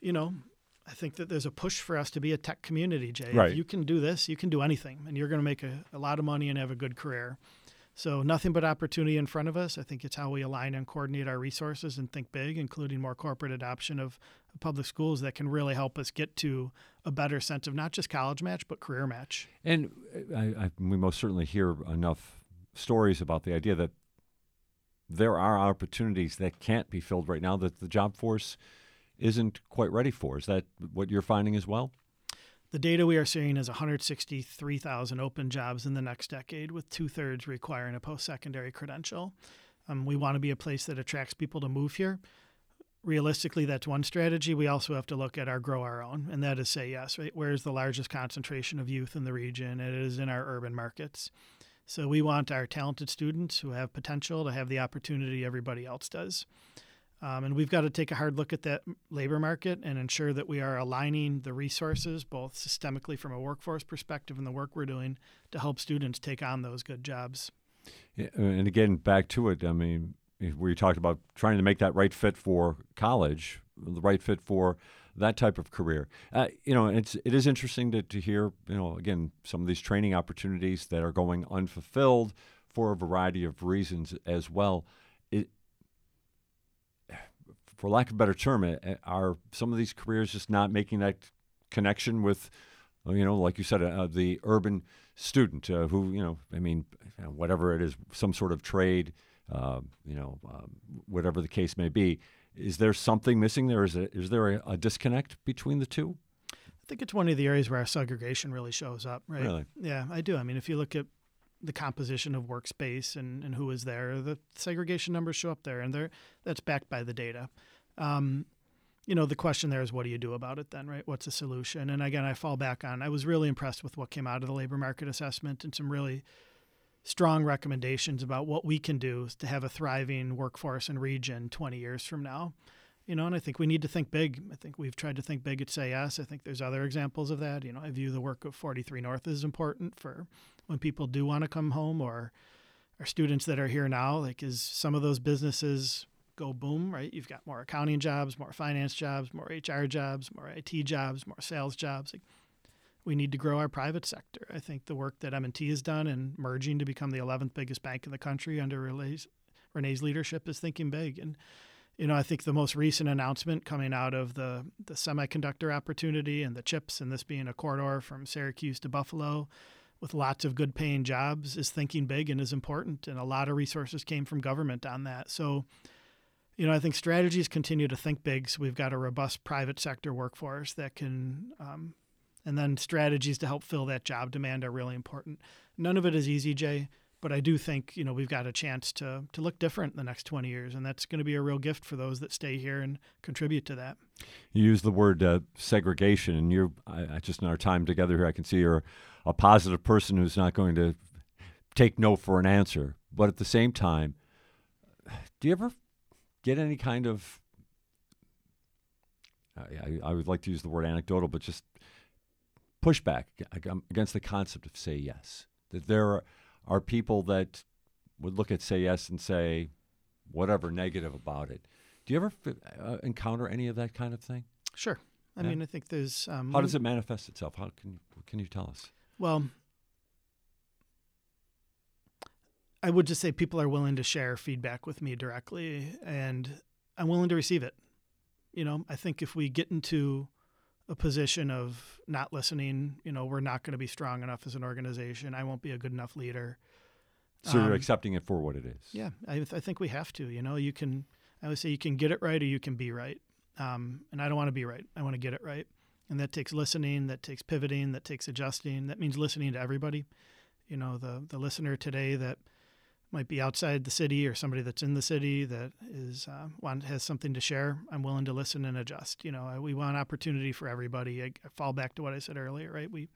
you know, I think that there's a push for us to be a tech community, Jay. Right. If you can do this, you can do anything, and you're going to make a, a lot of money and have a good career. So nothing but opportunity in front of us. I think it's how we align and coordinate our resources and think big, including more corporate adoption of public schools that can really help us get to a better sense of not just college match but career match. And uh, I, I, we most certainly hear enough stories about the idea that there are opportunities that can't be filled right now that the job force isn't quite ready for. Is that what you're finding as well? The data we are seeing is 163,000 open jobs in the next decade, with two thirds requiring a post secondary credential. Um, we want to be a place that attracts people to move here. Realistically, that's one strategy. We also have to look at our grow our own, and that is say yes, right? Where's the largest concentration of youth in the region? It is in our urban markets. So we want our talented students who have potential to have the opportunity everybody else does. Um, and we've got to take a hard look at that labor market and ensure that we are aligning the resources, both systemically from a workforce perspective and the work we're doing, to help students take on those good jobs. Yeah, and again, back to it, I mean, you talked about trying to make that right fit for college, the right fit for that type of career. Uh, you know, it's it is interesting to, to hear, you know, again, some of these training opportunities that are going unfulfilled for a variety of reasons as well. For lack of a better term, eh, eh, are some of these careers just not making that connection with, you know, like you said, uh, the urban student uh, who, you know, I mean, whatever it is, some sort of trade, uh, you know, um, whatever the case may be. Is there something missing there? Is, it, is there a, a, disconnect between the two? I think it's one of the areas where our segregation really shows up, right? Really? Yeah, I do. I mean, if you look at the composition of workspace and, and who is there, the segregation numbers show up there, and they're, that's backed by the data. Um, you know, the question there is what do you do about it then, right? What's the solution? And again, I fall back on I was really impressed with what came out of the labor market assessment and some really strong recommendations about what we can do to have a thriving workforce and region 20 years from now. You know, and I think we need to think big. I think we've tried to think big at Say Yes. I think there's other examples of that. You know, I view the work of 43 North as important for when people do want to come home or our students that are here now. Like, is some of those businesses go boom, right? You've got more accounting jobs, more finance jobs, more HR jobs, more IT jobs, more sales jobs. Like, we need to grow our private sector. I think the work that M&T has done in merging to become the 11th biggest bank in the country under René's, René's leadership is thinking big. And, you know, I think the most recent announcement coming out of the, the semiconductor opportunity and the chips and this being a corridor from Syracuse to Buffalo with lots of good paying jobs is thinking big and is important. And a lot of resources came from government on that. So, you know, I think strategies continue to think big. So we've got a robust private sector workforce that can, um, and then strategies to help fill that job demand are really important. None of it is easy, Jay, but I do think you know we've got a chance to to look different in the next 20 years, and that's going to be a real gift for those that stay here and contribute to that. You use the word uh, segregation, and you, I, I just in our time together here, I can see you're a positive person who's not going to take no for an answer. But at the same time, do you ever get any kind of I, I, would like to use the word anecdotal, but just pushback against the concept of say yes. That there are, are people that would look at say yes and say whatever negative about it. Do you ever uh, encounter any of that kind of thing? Sure. I Yeah. mean, I think there's. Um, How does it manifest itself? How can can you tell us? Well, I would just say people are willing to share feedback with me directly, and I'm willing to receive it. You know, I think if we get into a position of not listening, you know, we're not going to be strong enough as an organization. I won't be a good enough leader. So you're Um, accepting it for what it is. Yeah, I, th- I think we have to. You know, you can. I would say you can get it right or you can be right. Um, and I don't want to be right. I want to get it right, and that takes listening. That takes pivoting. That takes adjusting. That means listening to everybody. You know, the the listener today that might be outside the city or somebody that's in the city that is uh, want has something to share. I'm willing to listen and adjust. You know, we want opportunity for everybody. I, I fall back to what I said earlier. Right? We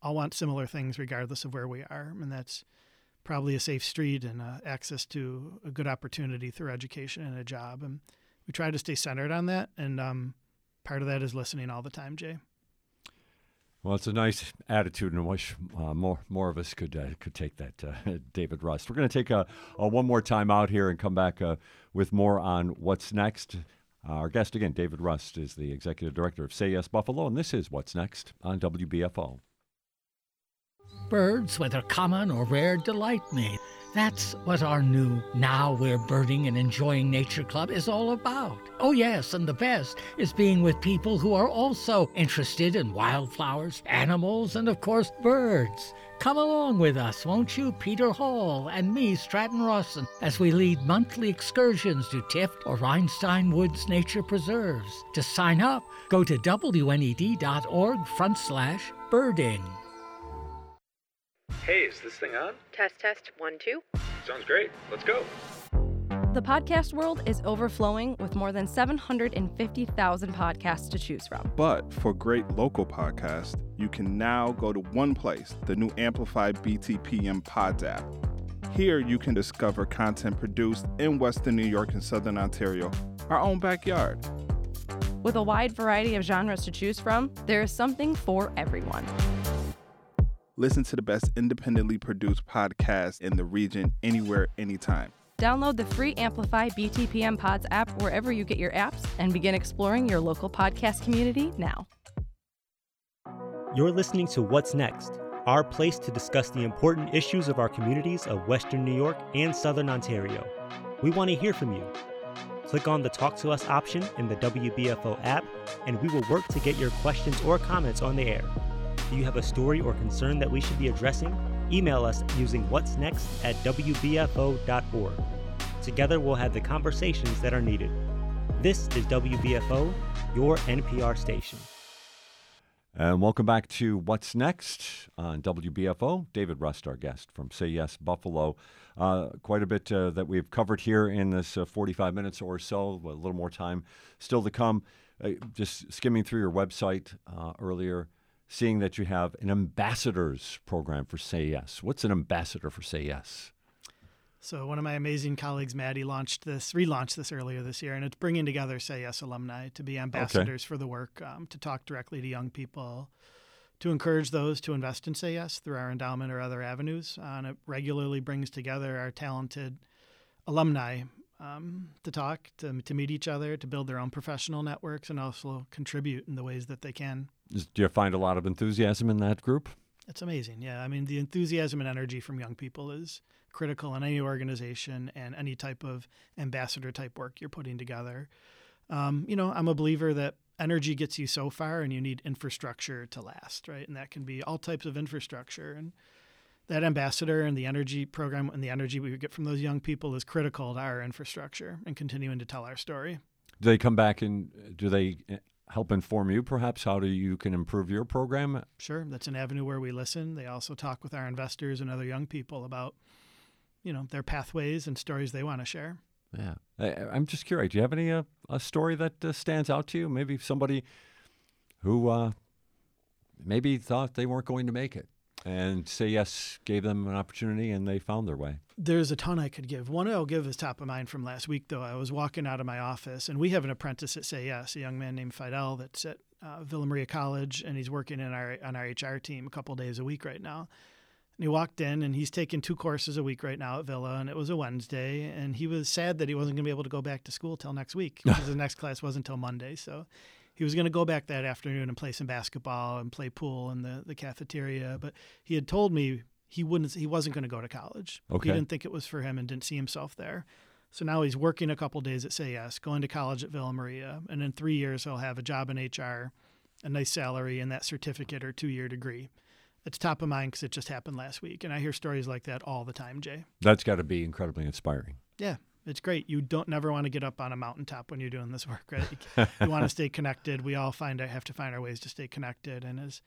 all want similar things regardless of where we are, and that's probably a safe street and uh, access to a good opportunity through education and a job. And we try to stay centered on that. And um, part of that is listening all the time, Jay. Well, it's a nice attitude, and I wish uh, more more of us could uh, could take that. Uh, David Rust. We're going to take a, a one more time out here and come back uh, with more on what's next. our guest again, David Rust, is the executive director of Say Yes Buffalo, and this is what's next on WBFO. Birds, whether common or rare, delight me. That's what our new Now We're Birding and Enjoying Nature Club is all about. Oh, yes, and the best is being with people who are also interested in wildflowers, animals, and of course, birds. Come along with us, won't you, Peter Hall and me, Stratton Rawson, as we lead monthly excursions to Tifft or Reinstein Woods Nature Preserves. To sign up, go to WNED.org front slash birding. Hey, is this thing on? Test, test, one, two. Sounds great. Let's go. The podcast world is overflowing with more than 750,000 podcasts to choose from. But for great local podcasts, you can now go to one place, the new Amplify BTPM Pods app. Here you can discover content produced in Western New York and Southern Ontario, our own backyard. With a wide variety of genres to choose from, there is something for everyone. Listen to the best independently produced podcasts in the region anywhere, anytime. Download the free Amplify BTPM Pods app wherever you get your apps and begin exploring your local podcast community now. You're listening to What's Next, our place to discuss the important issues of our communities of Western New York and Southern Ontario. We want to hear from you. Click on the Talk to Us option in the WBFO app, and we will work to get your questions or comments on the air. Do you have a story or concern that we should be addressing? Email us using what's next at WBFO.org. Together, we'll have the conversations that are needed. This is WBFO, your NPR station. And welcome back to What's Next on WBFO. David Rust, our guest from Say Yes Buffalo. Uh, quite a bit uh, that we've covered here in this uh, 45 minutes or so, a little more time still to come. Uh, just skimming through your website uh, earlier, seeing that you have an ambassadors program for Say Yes. What's an ambassador for Say Yes? So one of my amazing colleagues, Maddie, launched this, relaunched this earlier this year, and it's bringing together Say Yes alumni to be ambassadors for the work, um, to talk directly to young people, to encourage those to invest in Say Yes through our endowment or other avenues. Uh, and it regularly brings together our talented alumni um, to talk, to, to meet each other, to build their own professional networks, and also contribute in the ways that they can. Do you find a lot of enthusiasm in that group? It's amazing. Yeah. I mean, the enthusiasm and energy from young people is critical in any organization and any type of ambassador type work you're putting together. Um, you know, I'm a believer that energy gets you so far and you need infrastructure to last, right? And that can be all types of infrastructure. And that ambassador and the energy program and the energy we get from those young people is critical to our infrastructure and continuing to tell our story. Do they come back and uh, do they uh, help inform you perhaps how do you can improve your program? Sure, that's an avenue where we listen. They also talk with our investors and other young people about, you know, their pathways and stories they want to share. Yeah, I, I'm just curious. Do you have any uh, a story that uh, stands out to you? Maybe somebody who uh, maybe thought they weren't going to make it, and say yes gave them an opportunity, and they found their way. There's a ton I could give. One I'll give is top of mind from last week, though. I was walking out of my office, and we have an apprentice at Say Yes, a young man named Fidel that's at uh, Villa Maria College, and he's working in our on our HR team a couple days a week right now. And he walked in, and he's taking two courses a week right now at Villa, and it was a Wednesday, and he was sad that he wasn't going to be able to go back to school till next week because his next class wasn't till Monday. So he was going to go back that afternoon and play some basketball and play pool in the, the cafeteria. But he had told me he wouldn't he wasn't going to go to college. Okay. He didn't think it was for him and didn't see himself there. So now he's working a couple days at Say Yes, going to college at Villa Maria, and in three years he'll have a job in HR, a nice salary, and that certificate or two year degree. It's top of mind because it just happened last week, and I hear stories like that all the time, Jay. That's got to be incredibly inspiring. Yeah, it's great. You don't never want to get up on a mountaintop when you're doing this work, right? You, want to stay connected. We all find I have to find our ways to stay connected, and as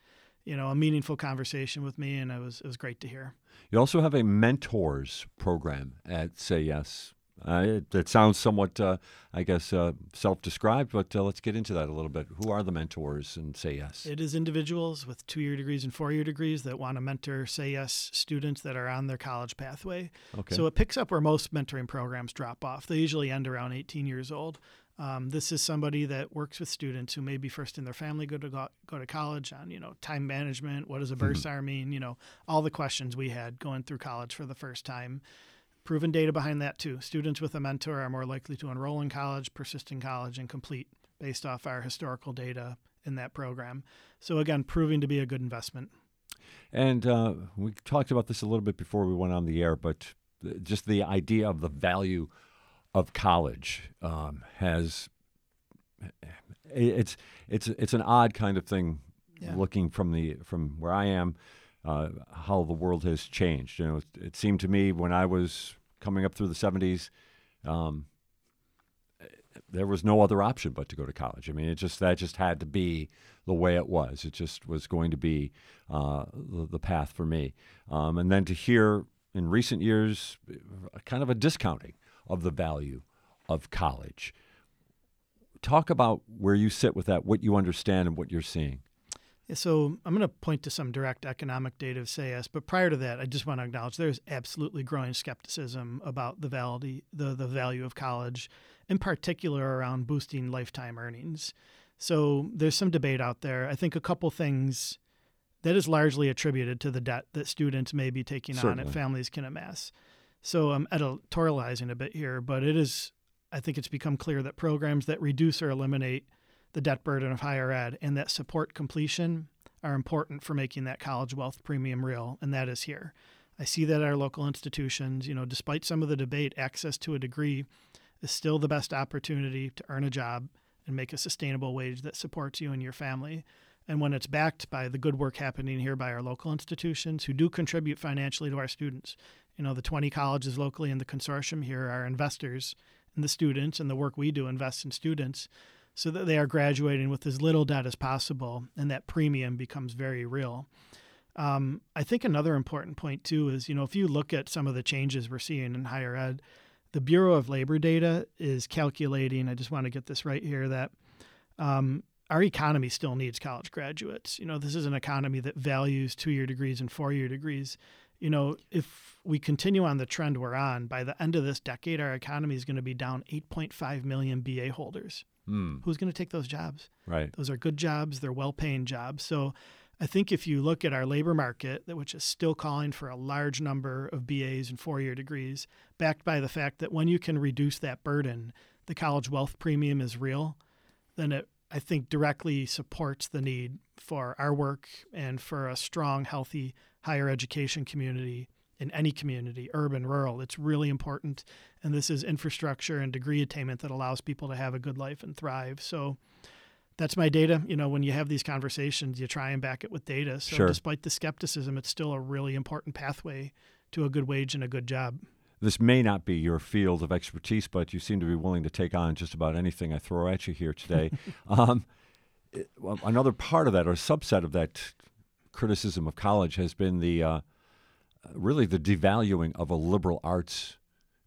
you know, a meaningful conversation with me, and it was it was great to hear. You also have a mentors program at Say Yes. Uh, it, it sounds somewhat, uh, I guess, uh, self-described, but uh, let's get into that a little bit. Who are the mentors and Say Yes? It is individuals with two-year degrees and four-year degrees that want to mentor Say Yes students that are on their college pathway. Okay. So it picks up where most mentoring programs drop off. They usually end around 18 years old. Um, this is somebody that works with students who maybe first in their family go to go, go to college on you know time management. What does a bursar mean? You know all the questions we had going through college for the first time. Proven data behind that too. Students with a mentor are more likely to enroll in college, persist in college, and complete based off our historical data in that program. So again, proving to be a good investment. And uh, we talked about this a little bit before we went on the air, but just the idea of the value of college um, has it's it's it's an odd kind of thing Yeah. looking from the from where I am uh, how the world has changed you know it, it seemed to me when I was coming up through the 70s um, there was no other option but to go to college. I mean it just that just had to be the way it was. It just was going to be uh, the, the path for me. Um, and then to hear in recent years kind of a discounting of the value of college. Talk about where you sit with that, what you understand, and what you're seeing. So I'm going to point to some direct economic data of Say Yes, but prior to that, I just want to acknowledge there's absolutely growing skepticism about the validity, the the value of college, in particular around boosting lifetime earnings. So there's some debate out there. I think a couple things that is largely attributed to the debt that students may be taking on Certainly. and families can amass. So I'm editorializing a bit here, but it is I think it's become clear that programs that reduce or eliminate the debt burden of higher ed and that support completion are important for making that college wealth premium real, and that is here. I see that our local institutions, you know, despite some of the debate, access to a degree is still the best opportunity to earn a job and make a sustainable wage that supports you and your family. And when it's backed by the good work happening here by our local institutions who do contribute financially to our students, you know, the 20 colleges locally in the consortium here are investors in the students, and the work we do invests in students so that they are graduating with as little debt as possible, and that premium becomes very real. Um, I think another important point too is you know if you look at some of the changes we're seeing in higher ed, the Bureau of Labor data is calculating. I just want to get this right here that um, our economy still needs college graduates. You know this is an economy that values two-year degrees and four-year degrees. You know if we continue on the trend we're on, by the end of this decade, our economy is going to be down 8.5 million BA holders. Hmm. Who's going to take those jobs? Right. Those are good jobs. They're well-paying jobs. So I think if you look at our labor market, which is still calling for a large number of BAs and four-year degrees, backed by the fact that when you can reduce that burden, the college wealth premium is real, then it I think directly supports the need for our work and for a strong, healthy higher education community in any community, urban, rural. It's really important. And this is infrastructure and degree attainment that allows people to have a good life and thrive. So that's my data. You know, when you have these conversations, you try and back it with data. So Sure. despite the skepticism, it's still a really important pathway to a good wage and a good job. This may not be your field of expertise, but you seem to be willing to take on just about anything I throw at you here today. um, it- well, another part of that, or subset of that criticism of college, has been the uh, really the devaluing of a liberal arts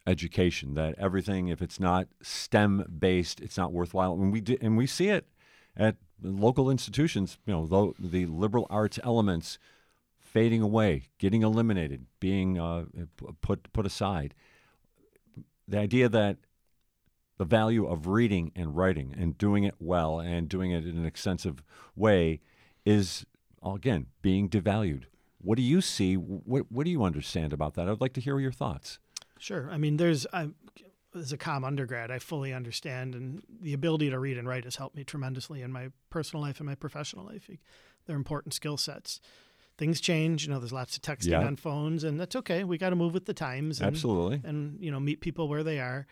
education. That everything, if it's not STEM based, it's not worthwhile. And we do, and we see it at local institutions. You know, though the liberal arts elements fading away, getting eliminated, being uh, put put aside. The idea that the value of reading and writing and doing it well and doing it in an extensive way is again being devalued. What do you see? What what do you understand about that? I'd like to hear your thoughts. Sure. I mean, there's I, as a com undergrad, I fully understand, and the ability to read and write has helped me tremendously in my personal life and my professional life. They're important skill sets. Things change, you know. There's lots of texting Yeah. on phones, and that's okay. We got to move with the times. And, Absolutely. and you know, meet people where they are.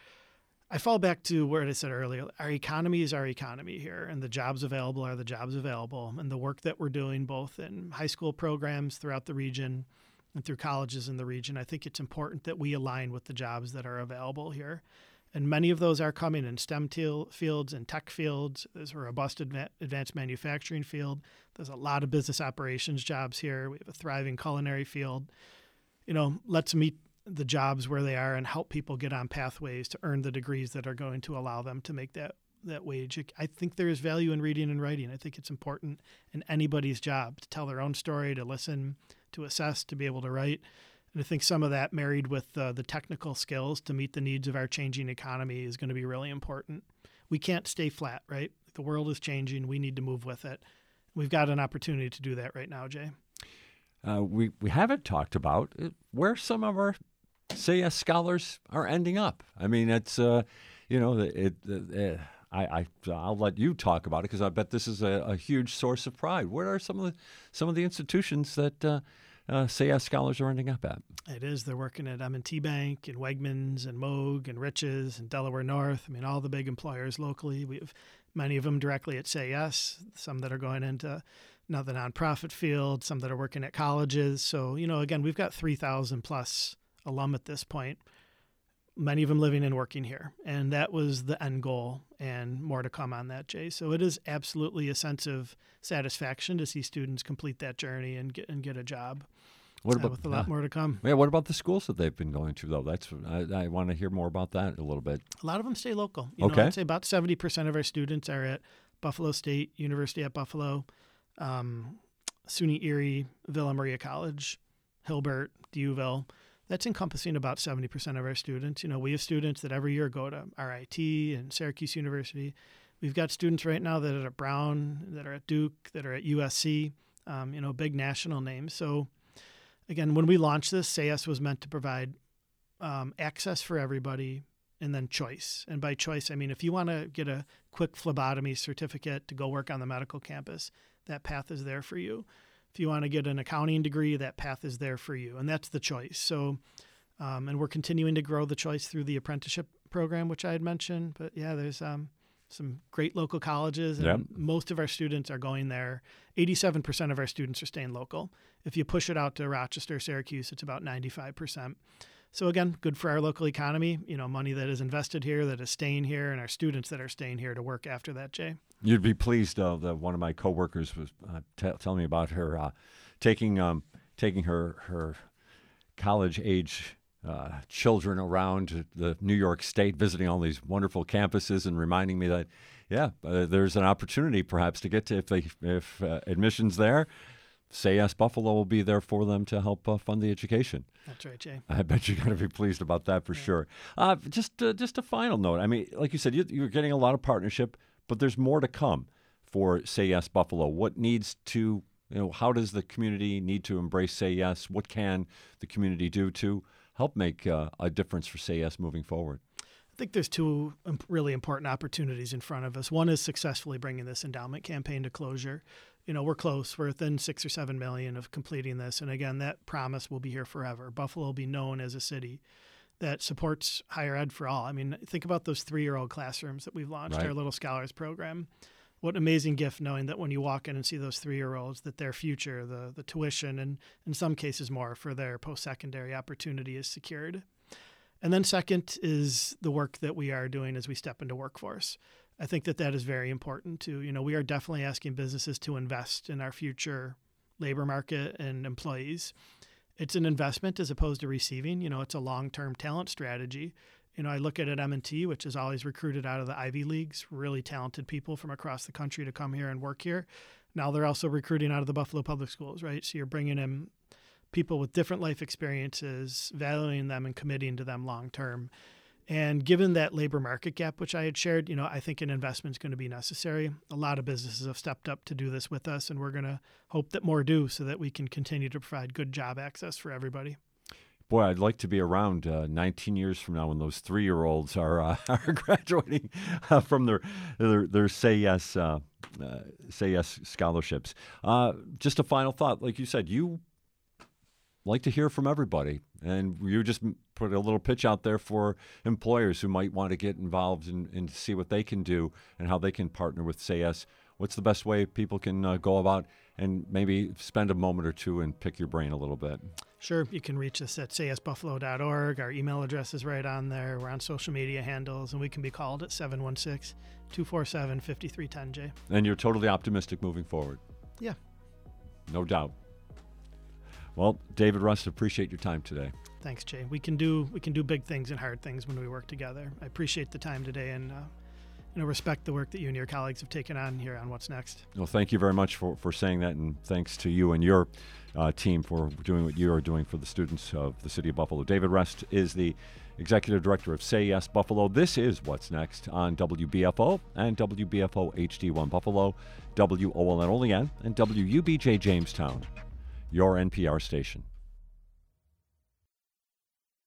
I fall back to what I said earlier. Our economy is our economy here, and the jobs available are the jobs available. And the work that we're doing, both in high school programs throughout the region and through colleges in the region, I think it's important that we align with the jobs that are available here. And many of those are coming in STEM fields and tech fields. There's a robust adva- advanced manufacturing field. There's a lot of business operations jobs here. We have a thriving culinary field. You know, let's meet the jobs where they are and help people get on pathways to earn the degrees that are going to allow them to make that that wage. I think there is value in reading and writing. I think it's important in anybody's job to tell their own story, to listen, to assess, to be able to write. And I think some of that married with uh, the technical skills to meet the needs of our changing economy is going to be really important. We can't stay flat, right? The world is changing. We need to move with it. We've got an opportunity to do that right now, Jay. Uh, we, we haven't talked about uh, where some of our yes scholars are ending up. I mean, it's uh, you know, it. it uh, I, I I'll let you talk about it because I bet this is a, a huge source of pride. Where are some of the some of the institutions that uh, uh, yes scholars are ending up at? It is. They're working at M&T Bank and Wegmans and Moog and Rich's and Delaware North. I mean, all the big employers locally. We have many of them directly at Yes, some that are going into now the nonprofit field, some that are working at colleges. So, you know, again, we've got 3,000 plus alum at this point, many of them living and working here. And that was the end goal and more to come on that, Jay. So it is absolutely a sense of satisfaction to see students complete that journey and get, and get a job. What uh, about with a lot uh, more to come? Yeah, what about the schools that they've been going to though? That's I, I want to hear more about that a little bit. A lot of them stay local. You Okay. Know, I'd say about 70% of our students are at Buffalo State University at Buffalo, um, SUNY Erie, Villa Maria College, Hilbert, D'Youville. That's encompassing about 70% of our students. You know, we have students that every year go to RIT and Syracuse University. We've got students right now that are at Brown, that are at Duke, that are at USC, um, you know, big national names. So, again, when we launched this, Say Yes was meant to provide um, access for everybody and then choice. And by choice, I mean if you want to get a quick phlebotomy certificate to go work on the medical campus, that path is there for you. If you want to get an accounting degree, that path is there for you. And that's the choice. So, um, and we're continuing to grow the choice through the apprenticeship program, which I had mentioned. But yeah, there's um, some great local colleges, and Yep. most of our students are going there. 87% of our students are staying local. If you push it out to Rochester, Syracuse, it's about 95%. So again, good for our local economy. You know, money that is invested here, that is staying here, and our students that are staying here to work after that. Jay. You'd be pleased. Uh, that one of my coworkers was uh, t- telling me about her uh, taking um, taking her her college age uh, children around the New York State, visiting all these wonderful campuses, and reminding me that yeah, uh, there's an opportunity perhaps to get to if they if uh, admissions there. Say yes, Buffalo will be there for them to help uh, fund the education. That's right, Jay. I bet you're going to be pleased about that for sure. Uh, just uh, just a final note. I mean, like you said, you, you're getting a lot of partnership, but there's more to come for Say Yes Buffalo. What needs to, you know, how does the community need to embrace Say Yes? What can the community do to help make uh, a difference for Say Yes moving forward? I think there's two really important opportunities in front of us. One is successfully bringing this endowment campaign to closure. You know, we're close. We're within six or seven million of completing this. And again, that promise will be here forever. Buffalo will be known as a city that supports higher ed for all. I mean, think about those three year old classrooms that we've launched, Right. our Little Scholars program. What an amazing gift knowing that when you walk in and see those three year olds, that their future, the, the tuition, and in some cases more for their post secondary opportunity is secured. And then second is the work that we are doing as we step into workforce. I think that that is very important too. You know, we are definitely asking businesses to invest in our future labor market and employees. It's an investment as opposed to receiving. You know, it's a long-term talent strategy. You know, I look at it M&T, which has always recruited out of the Ivy Leagues, really talented people from across the country to come here and work here. Now they're also recruiting out of the Buffalo Public Schools, right? So you're bringing in people with different life experiences, valuing them and committing to them long term. And given that labor market gap, which I had shared, you know, I think an investment is going to be necessary. A lot of businesses have stepped up to do this with us, and we're going to hope that more do so that we can continue to provide good job access for everybody. boy, I'd like to be around uh, 19 years from now when those three-year-olds are uh, are graduating uh, from their their, their Say Yes uh, uh, Say Yes scholarships. Uh, just a final thought, like you said, you like to hear from everybody, and you just put a little pitch out there for employers who might want to get involved and, and see what they can do and how they can partner with Say Yes. What's the best way people can uh, go about and maybe spend a moment or two and pick your brain a little bit? Sure, you can reach us at sayyesbuffalo.org. Our email address is right on there. We're on social media handles, and we can be called at 716 247 5310J. And you're totally optimistic moving forward. Yeah. No doubt. Well, David Rust, appreciate your time today. Thanks, Jay. We can do we can do big things and hard things when we work together. I appreciate the time today and uh, you know respect the work that you and your colleagues have taken on here on What's Next. Well, thank you very much for, for saying that, and thanks to you and your uh, team for doing what you are doing for the students of the city of Buffalo. David Rust is the executive director of Say Yes Buffalo. This is What's Next on WBFO and WBFO HD1 Buffalo, WOLN Olean, and WUBJ Jamestown, your NPR station.